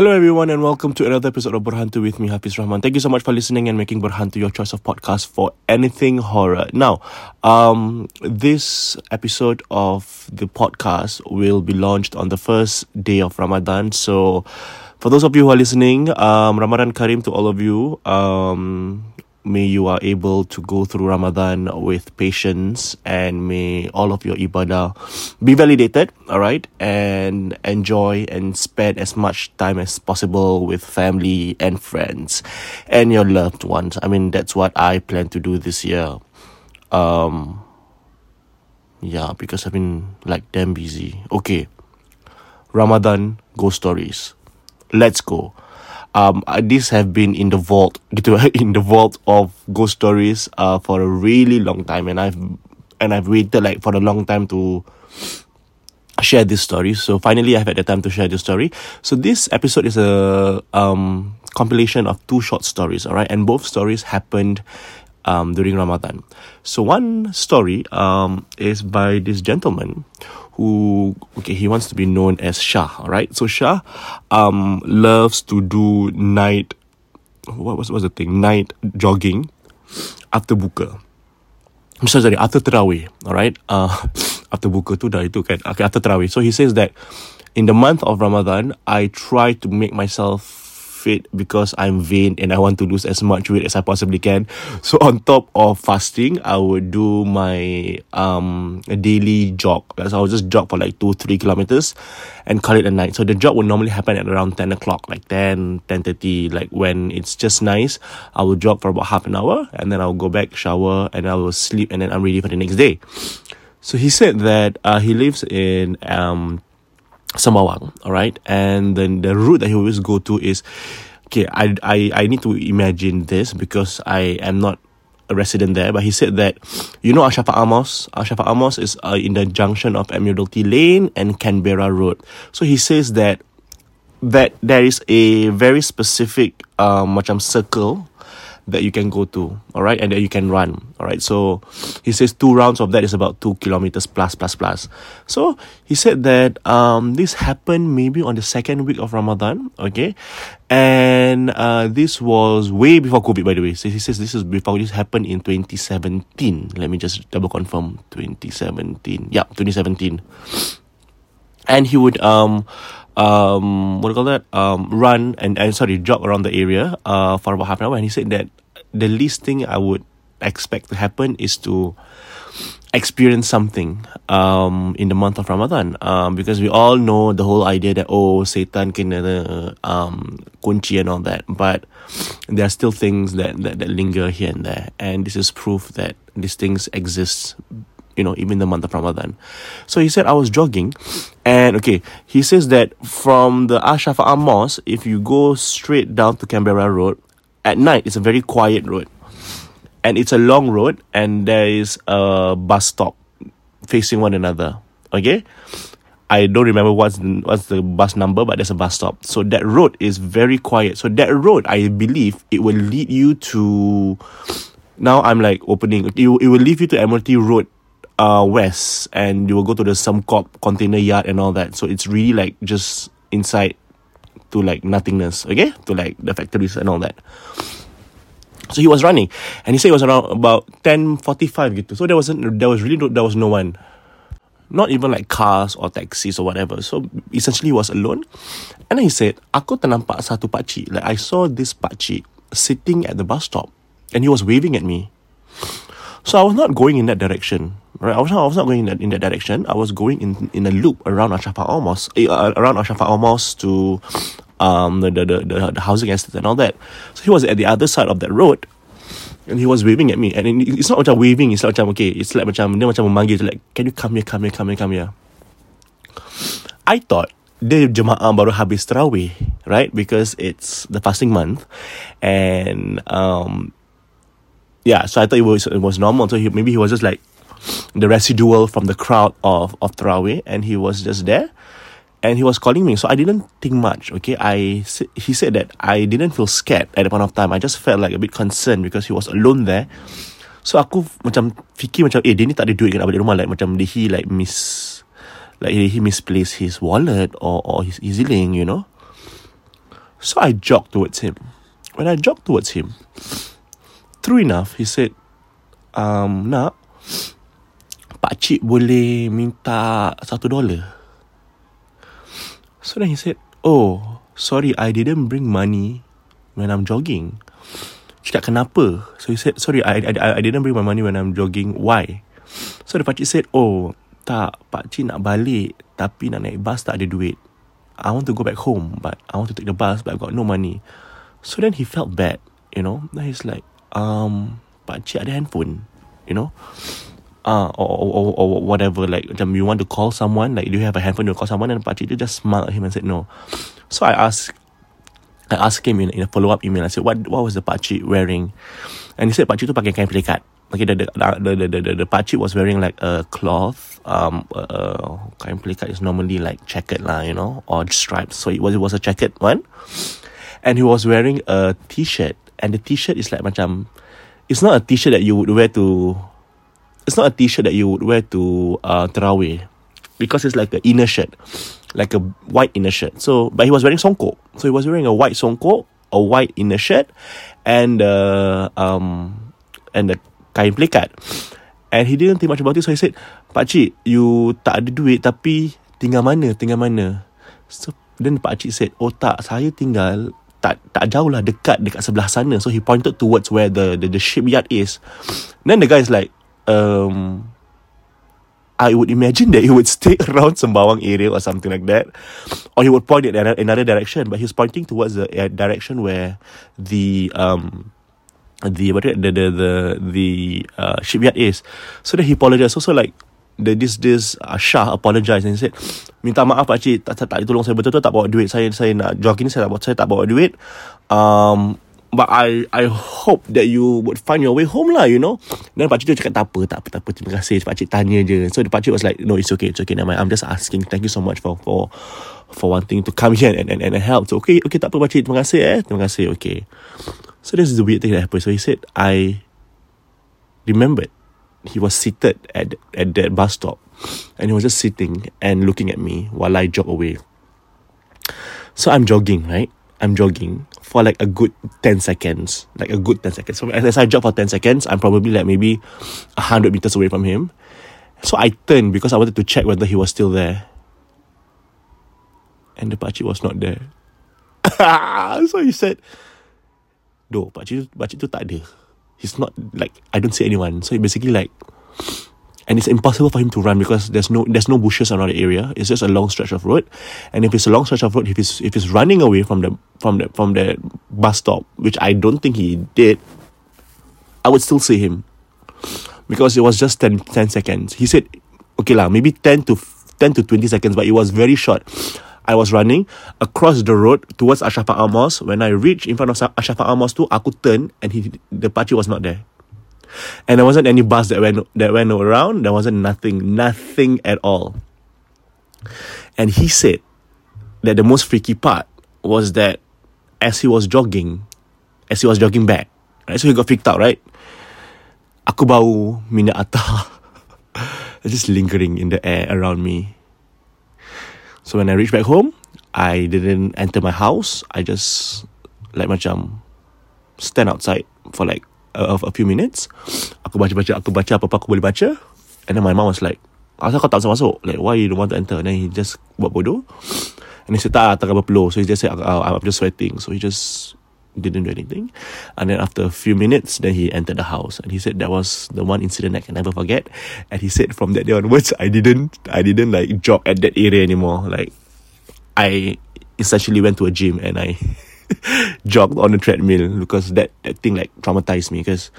Hello everyone and welcome to another episode of Berhantu with me Hafidz Rahman. Thank you so much for listening and making Berhantu your choice of podcast for anything horror. Now, um this episode of the podcast will be launched on the first day of Ramadan. So for those of you who are listening, um Ramadan Karim to all of you. Um may you are able to go through Ramadan with patience and may all of your ibadah be validated, all right, and enjoy and spend as much time as possible with family and friends and your loved ones. I mean, that's what I plan to do this year. Um, yeah, because I've been like damn busy. Okay, Ramadan ghost stories. Let's go um uh, these have been in the vault in the vault of ghost stories uh for a really long time. And I've and I've waited like for a long time to share this story. So finally I've had the time to share this story. So this episode is a um compilation of two short stories all right? And both stories happened um during Ramadan. So one story um is by this gentleman who okay he wants to be known as Shah all right so Shah um loves to do night what was was the thing? Night jogging after buka. I'm sorry, sorry after tarawih all right uh after buka tu dah itu kan. Okay after tarawih so he says that in the month of Ramadan I try to make myself fit because I'm vain and I want to lose as much weight as I possibly can. So on top of fasting, I would do my um daily jog. So I'll just jog for like two, three kilometers and call it a night. So the jog would normally happen at around 10 o'clock, like 10, 10 30, like when it's just nice. I will jog for about half an hour and then I'll go back, shower, and I will sleep and then I'm ready for the next day. So he said that uh, he lives in um Sembawang, all right? And then the route that he always go to is okay, I I I need to imagine this because I am not a resident there, but he said that you know Assyafaah Mosque, Assyafaah Mosque is uh, in the junction of Admiralty Lane and Canberra Road. So he says that that there is a very specific um, macam circle that you can go to, all right, and that you can run, all right. So he says two rounds of that is about two kilometers plus plus plus. So he said that um this happened maybe on the second week of Ramadan, okay, and uh this was way before COVID, by the way. So he says this is before this happened in 2017. Let me just double confirm 2017. Yeah, 2017. And he would um um what do you call that? Um run and, and sorry jog around the area uh for about half an hour. And he said that the least thing I would expect to happen is to experience something um in the month of Ramadan. Um because we all know the whole idea that oh Satan can uh, um kunci and all that. But there are still things that, that that linger here and there. And this is proof that these things exist you know, even the month of Ramadan. So he said, I was jogging, and okay, he says that from the Assyafaah Mosque, if you go straight down to Canberra Road, at night it's a very quiet road, and it's a long road, and there is a bus stop facing one another. Okay. I don't remember what's what's the bus number, but there's a bus stop. So that road is very quiet. So that road, I believe, it will lead you to. Now I'm like opening. It, it will lead you to Admiralty Road uh, west and you will go to the Sembcorp container yard and all that. So it's really like just inside to like nothingness, okay? To like the factories and all that. So he was running and he said it was around about 10.45 gitu. So there wasn't, there was really, no, there was no one. Not even like cars or taxis or whatever. So essentially he was alone. And then he said, aku ternampak satu pakcik. Like I saw this pakcik sitting at the bus stop and he was waving at me. So I was not going in that direction. Right, I was not, I was not going in that, in that direction. I was going in in a loop around Assyafaah Mosque, uh, around Assyafaah Mosque to um the, the the the housing estate and all that. So he was at the other side of that road, and he was waving at me. And it's not macam waving. It's like macam okay. It's like macam dia macam memanggil like, can you come here, come here, come here, come here. I thought dia jemaah baru habis tarawih, right? Because it's the fasting month, and um, yeah. So I thought it was it was normal. So he, maybe he was just like the residual from the crowd of of Tarawih, and he was just there, and he was calling me. So I didn't think much. Okay, I he said that I didn't feel scared at the point of time. I just felt like a bit concerned because he was alone there. So aku macam fikir macam eh dia ni tak ada duit ke balik rumah like macam did he like miss like did he misplace his wallet or or his EZ-Link you know So I jogged towards him. When I jogged towards him, true enough, he said, um, nak, pakcik boleh minta satu dolar. So then he said, oh, sorry, I didn't bring money when I'm jogging. Cakap kenapa? So he said, sorry, I, I, I didn't bring my money when I'm jogging. Why? So the pakcik said, oh, tak, pakcik nak balik tapi nak naik bus tak ada duit. I want to go back home but I want to take the bus but I've got no money. So then he felt bad, you know. Then he's like, um, pakcik ada handphone, you know. Uh, or, or, or, or whatever like you want to call someone like do you have a handphone to call someone? And pakcik just smiled at him and said no. So I asked I asked him in, in a follow up email. I said what what was the pakcik wearing? And he said pakcik tu pakai kain pelikat. Okay the the the the, the, the, pakcik was wearing like a cloth um uh, kain pelikat is normally like checkered lah you know or stripes. So it was it was a checkered one. And he was wearing a t-shirt. And the t-shirt is like macam it's not a t-shirt that you would wear to it's not a t-shirt that you would wear to uh tarawih because it's like an inner shirt. Like a white inner shirt. So but he was wearing songkok. So he was wearing a white songkok a white inner shirt and uh um and the kain pelikat. And he didn't think much about it so he said pakcik you tak ada duit tapi tinggal mana tinggal mana? So then pakcik said oh tak saya tinggal tak tak jauh lah dekat dekat sebelah sana. So he pointed towards where the the, the shipyard is. Then the guy is like um I would imagine that he would stay around Sembawang area or something like that, or he would point in another direction. But he's pointing towards the direction where the um the what the the the the uh, shipyard is. So then he apologized. Also like the this this uh, Shah apologized and said, minta maaf pak cik tak, tak, tak tolong saya betul-betul tak bawa duit saya saya nak jogging saya tak saya tak bawa duit. Um, But I I hope that you would find your way home lah, you know. Then pakcik tu cakap tak apa, tak apa, tak apa. Terima kasih. Pakcik tanya je. So the pakcik was like, no, it's okay, it's okay. Mind. I'm just asking. Thank you so much for for for wanting to come here and and, and help. So okay, okay, tak apa pakcik. Terima kasih eh. Terima kasih. Okay. So this is the weird thing that happened. So he said, I remembered he was seated at at that bus stop, and he was just sitting and looking at me while I jog away. So I'm jogging, right? I'm jogging for like a good 10 seconds. Like a good 10 seconds. So as I jog for 10 seconds, I'm probably like maybe 100 meters away from him. So I turned because I wanted to check whether he was still there. And the pakcik was not there. so he said, No, pakcik, pakcik tu tak ada. He's not like, I don't see anyone. So he basically like, and it's impossible for him to run because there's no there's no bushes around the area. It's just a long stretch of road, and if it's a long stretch of road, if he's if he's running away from the from the from the bus stop, which I don't think he did, I would still see him because it was just 10, 10 seconds. He said, okay lah, maybe ten to ten to twenty seconds, but it was very short. I was running across the road towards Assyafaah Mosque. When I reached in front of Assyafaah Mosque tu, aku turn and he the pakcik was not there. And there wasn't any bus that went that went around. There wasn't nothing, nothing at all. And he said that the most freaky part was that as he was jogging, as he was jogging back, right? So he got freaked out, right? Aku bau minyak atar. just lingering in the air around me. So when I reached back home, I didn't enter my house. I just like macam stand outside for like a, a few minutes. Aku baca-baca, aku baca apa-apa aku boleh baca. And then my mom was like, asal kau tak masuk? Like, why you don't want to enter? And then he just buat bodoh. And he said, tak, tak berpeluh. So he just said, I'm just sweating. So he just didn't do anything. And then after a few minutes, then he entered the house. And he said that was the one incident I can never forget. And he said from that day onwards, I didn't, I didn't like jog at that area anymore. Like, I essentially went to a gym and I jogged on the treadmill because that, that thing like traumatized me because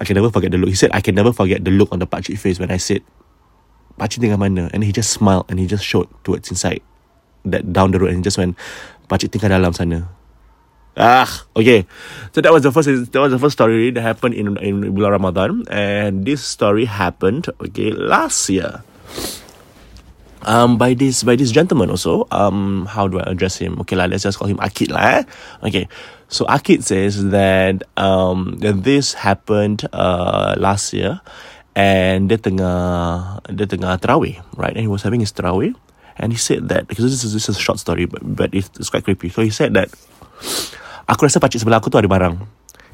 I can never forget the look. He said I can never forget the look on the pakcik face when I said, Pakcik tinggal mana? And he just smiled and he just showed towards inside that down the road and he just went, Pakcik tinggal dalam sana. Ah, okay. So that was the first that was the first story that happened in in bulan Ramadan, and this story happened okay last year. Um, by this by this gentleman also. Um, how do I address him? Okay, lah, let's just call him Akid lah. Eh? Okay, so Akid says that um this happened uh last year, and dia tengah dia tengah terawih, right? And he was having his terawih, and he said that because this is this is a short story, but but it's, it's quite creepy. So he said that Aku rasa pakcik sebelah aku tu ada barang.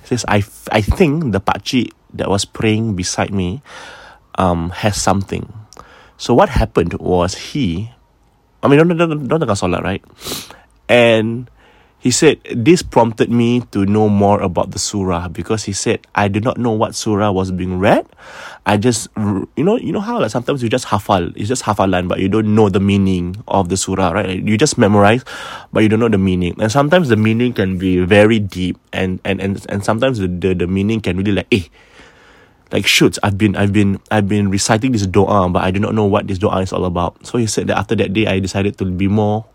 He says, I, I think the pakcik that was praying beside me um, has something. So what happened was he, I mean, don't, don't, don't tengah solat, right? And he said, this prompted me to know more about the surah because he said, I did not know what surah was being read. I just, you know, you know how like sometimes you just hafal, it's just hafalan, but you don't know the meaning of the surah, right? You just memorize, but you don't know the meaning. And sometimes the meaning can be very deep and, and, and, and sometimes the, the, the meaning can really like, eh, like shoots. I've been I've been I've been reciting this doa but I do not know what this doa is all about. So he said that after that day I decided to be more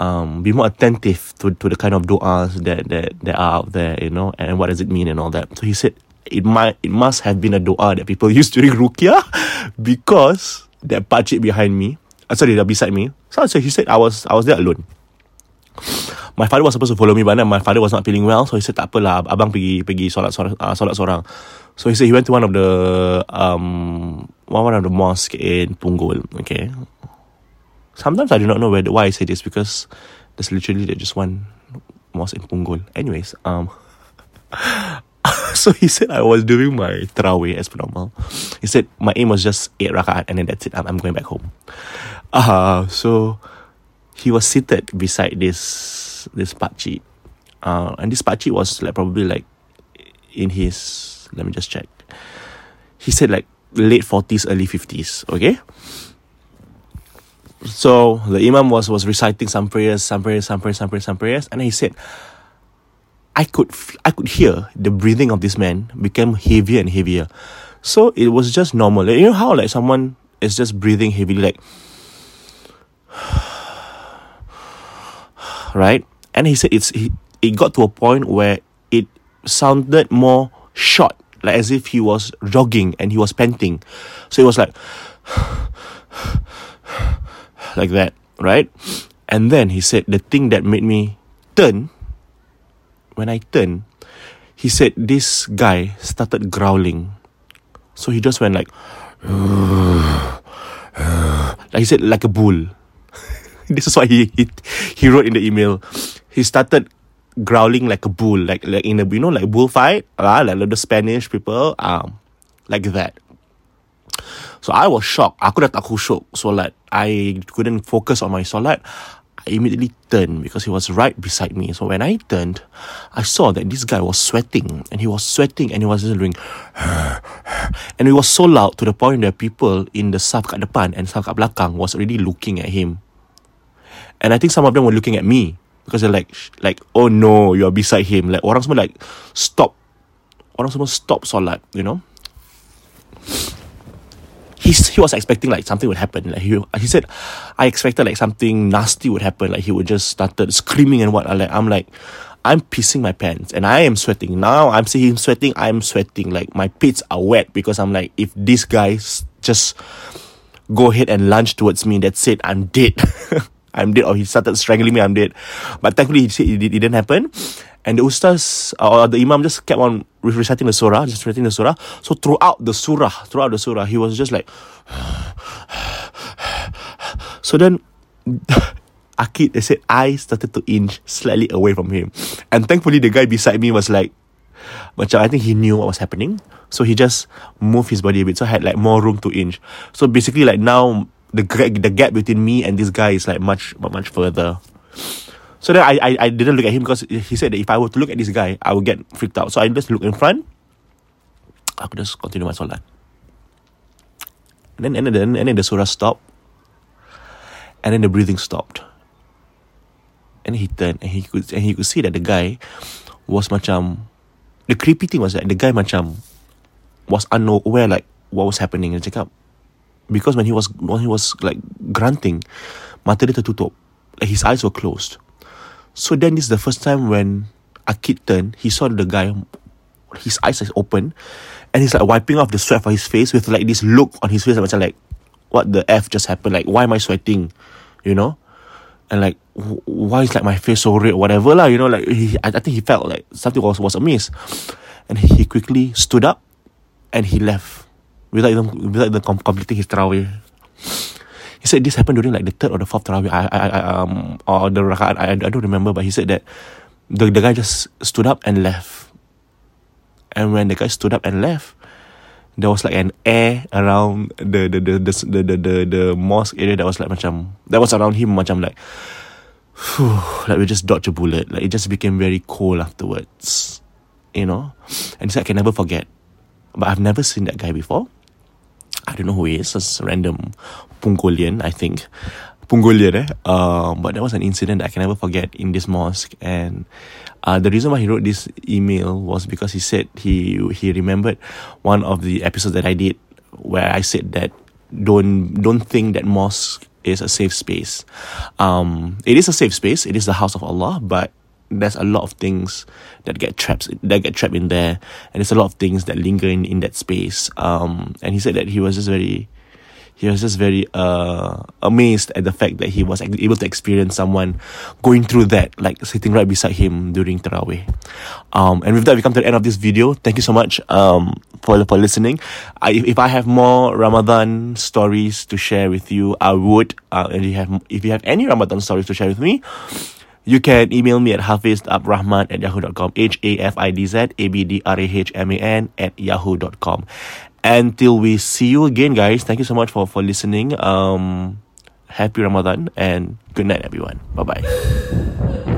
um be more attentive to, to the kind of du'as that, that that are out there you know and what does it mean and all that. So he said it might it must have been a doa that people used during ruqyah because that pakcik behind me uh, sorry beside me. So, so he said I was I was there alone. My father was supposed to follow me but then my father was not feeling well. So he said tak apalah abang pergi pergi solat solat, uh, solat seorang so he said he went to one of the um one of the mosque in Punggol okay sometimes I do not know where why I say this because there's literally just one mosque in Punggol anyways um so he said I was doing my tarawih as per normal. He said my aim was just eight rakaat and then that's it. I'm, I'm going back home. Uh, so he was seated beside this this pakcik. Uh, and this pakcik was like probably like in his let me just check. He said like late forties, early fifties. Okay. So the imam was was reciting some prayers, some prayers, some prayers, some prayers, some prayers, and he said, "I could I could hear the breathing of this man became heavier and heavier." So it was just normal. Like, you know how like someone is just breathing heavily, like right? And he said it's he, it got to a point where it sounded more short, like as if he was jogging and he was panting. So it was like like that, right? And then he said the thing that made me turn when I turned, he said this guy started growling. So he just went like like he said like a bull. this is what he, he he wrote in the email. He started growling like a bull, like like in a you know like bullfight, uh, like the Spanish people, um, like that. So I was shocked. Aku dah tak khusyuk solat. I couldn't focus on my solat. I immediately turned because he was right beside me. So when I turned, I saw that this guy was sweating and he was sweating and he was just doing and it was so loud to the point that people in the saf kat depan and saf kat belakang was already looking at him. And I think some of them were looking at me because they're like like oh no, you're beside him. Like orang semua like stop. Orang semua stop solat, you know? he's, he was expecting like something would happen. Like he, he said, I expected like something nasty would happen. Like he would just started screaming and what. Like I'm like, I'm pissing my pants and I am sweating. Now I'm seeing him sweating. I'm sweating. Like my pits are wet because I'm like, if this guy just go ahead and lunge towards me, that's it. I'm dead. I'm dead. Or he started strangling me. I'm dead. But thankfully, it, it, it didn't happen. And the ustaz uh, or the imam just kept on reciting the surah, just reciting the surah. So throughout the surah, throughout the surah, he was just like. so then, Akid, they said, I started to inch slightly away from him. And thankfully, the guy beside me was like, macam I think he knew what was happening. So he just moved his body a bit. So I had like more room to inch. So basically, like now, the, the gap between me and this guy is like much, much further. So then I, I I didn't look at him because he said that if I were to look at this guy, I would get freaked out. So I just look in front. I could just continue my solat. And then and then and then the surah stopped. And then the breathing stopped. And he turned and he could and he could see that the guy was macam the creepy thing was that the guy macam was unaware like what was happening and cakap because when he was when he was like grunting mata dia tertutup like his eyes were closed so then this is the first time when Akid turned, he saw the guy, his eyes is open, and he's like wiping off the sweat from his face with like this look on his face, like, like what the F just happened? Like, why am I sweating? You know? And like, why is like my face so red, or whatever lah, you know, like he, I, I think he felt like something was, was amiss. And he quickly stood up and he left without even, without even completing his tarawih. he said this happened during like the third or the fourth tarawih. I, I, I um or the rakaat. I, I don't remember, but he said that the the guy just stood up and left. And when the guy stood up and left, there was like an air around the the the the the the, the, the mosque area that was like macam that was around him macam like whew, like we just dodged a bullet. Like it just became very cold afterwards. You know? And said I can never forget. But I've never seen that guy before. I don't know who he is, just random Punggolian, I think. Punggolian, eh? Um, but that was an incident I can never forget in this mosque. And uh, the reason why he wrote this email was because he said he he remembered one of the episodes that I did where I said that don't don't think that mosque is a safe space. Um, it is a safe space. It is the house of Allah, but there's a lot of things that get trapped that get trapped in there, and there's a lot of things that linger in, in that space. Um, and he said that he was just very he was just very uh, amazed at the fact that he was able to experience someone going through that, like sitting right beside him during Tarawih. Um, and with that, we come to the end of this video. Thank you so much um, for, for listening. I, if I have more Ramadan stories to share with you, I would. Uh, and you have, if you have any Ramadan stories to share with me, you can email me at hafizabdrahman at yahoo.com. H A F I D Z A B D R A H M A N at yahoo.com. Until we see you again, guys. Thank you so much for, for listening. Um, happy Ramadan and good night, everyone. Bye bye.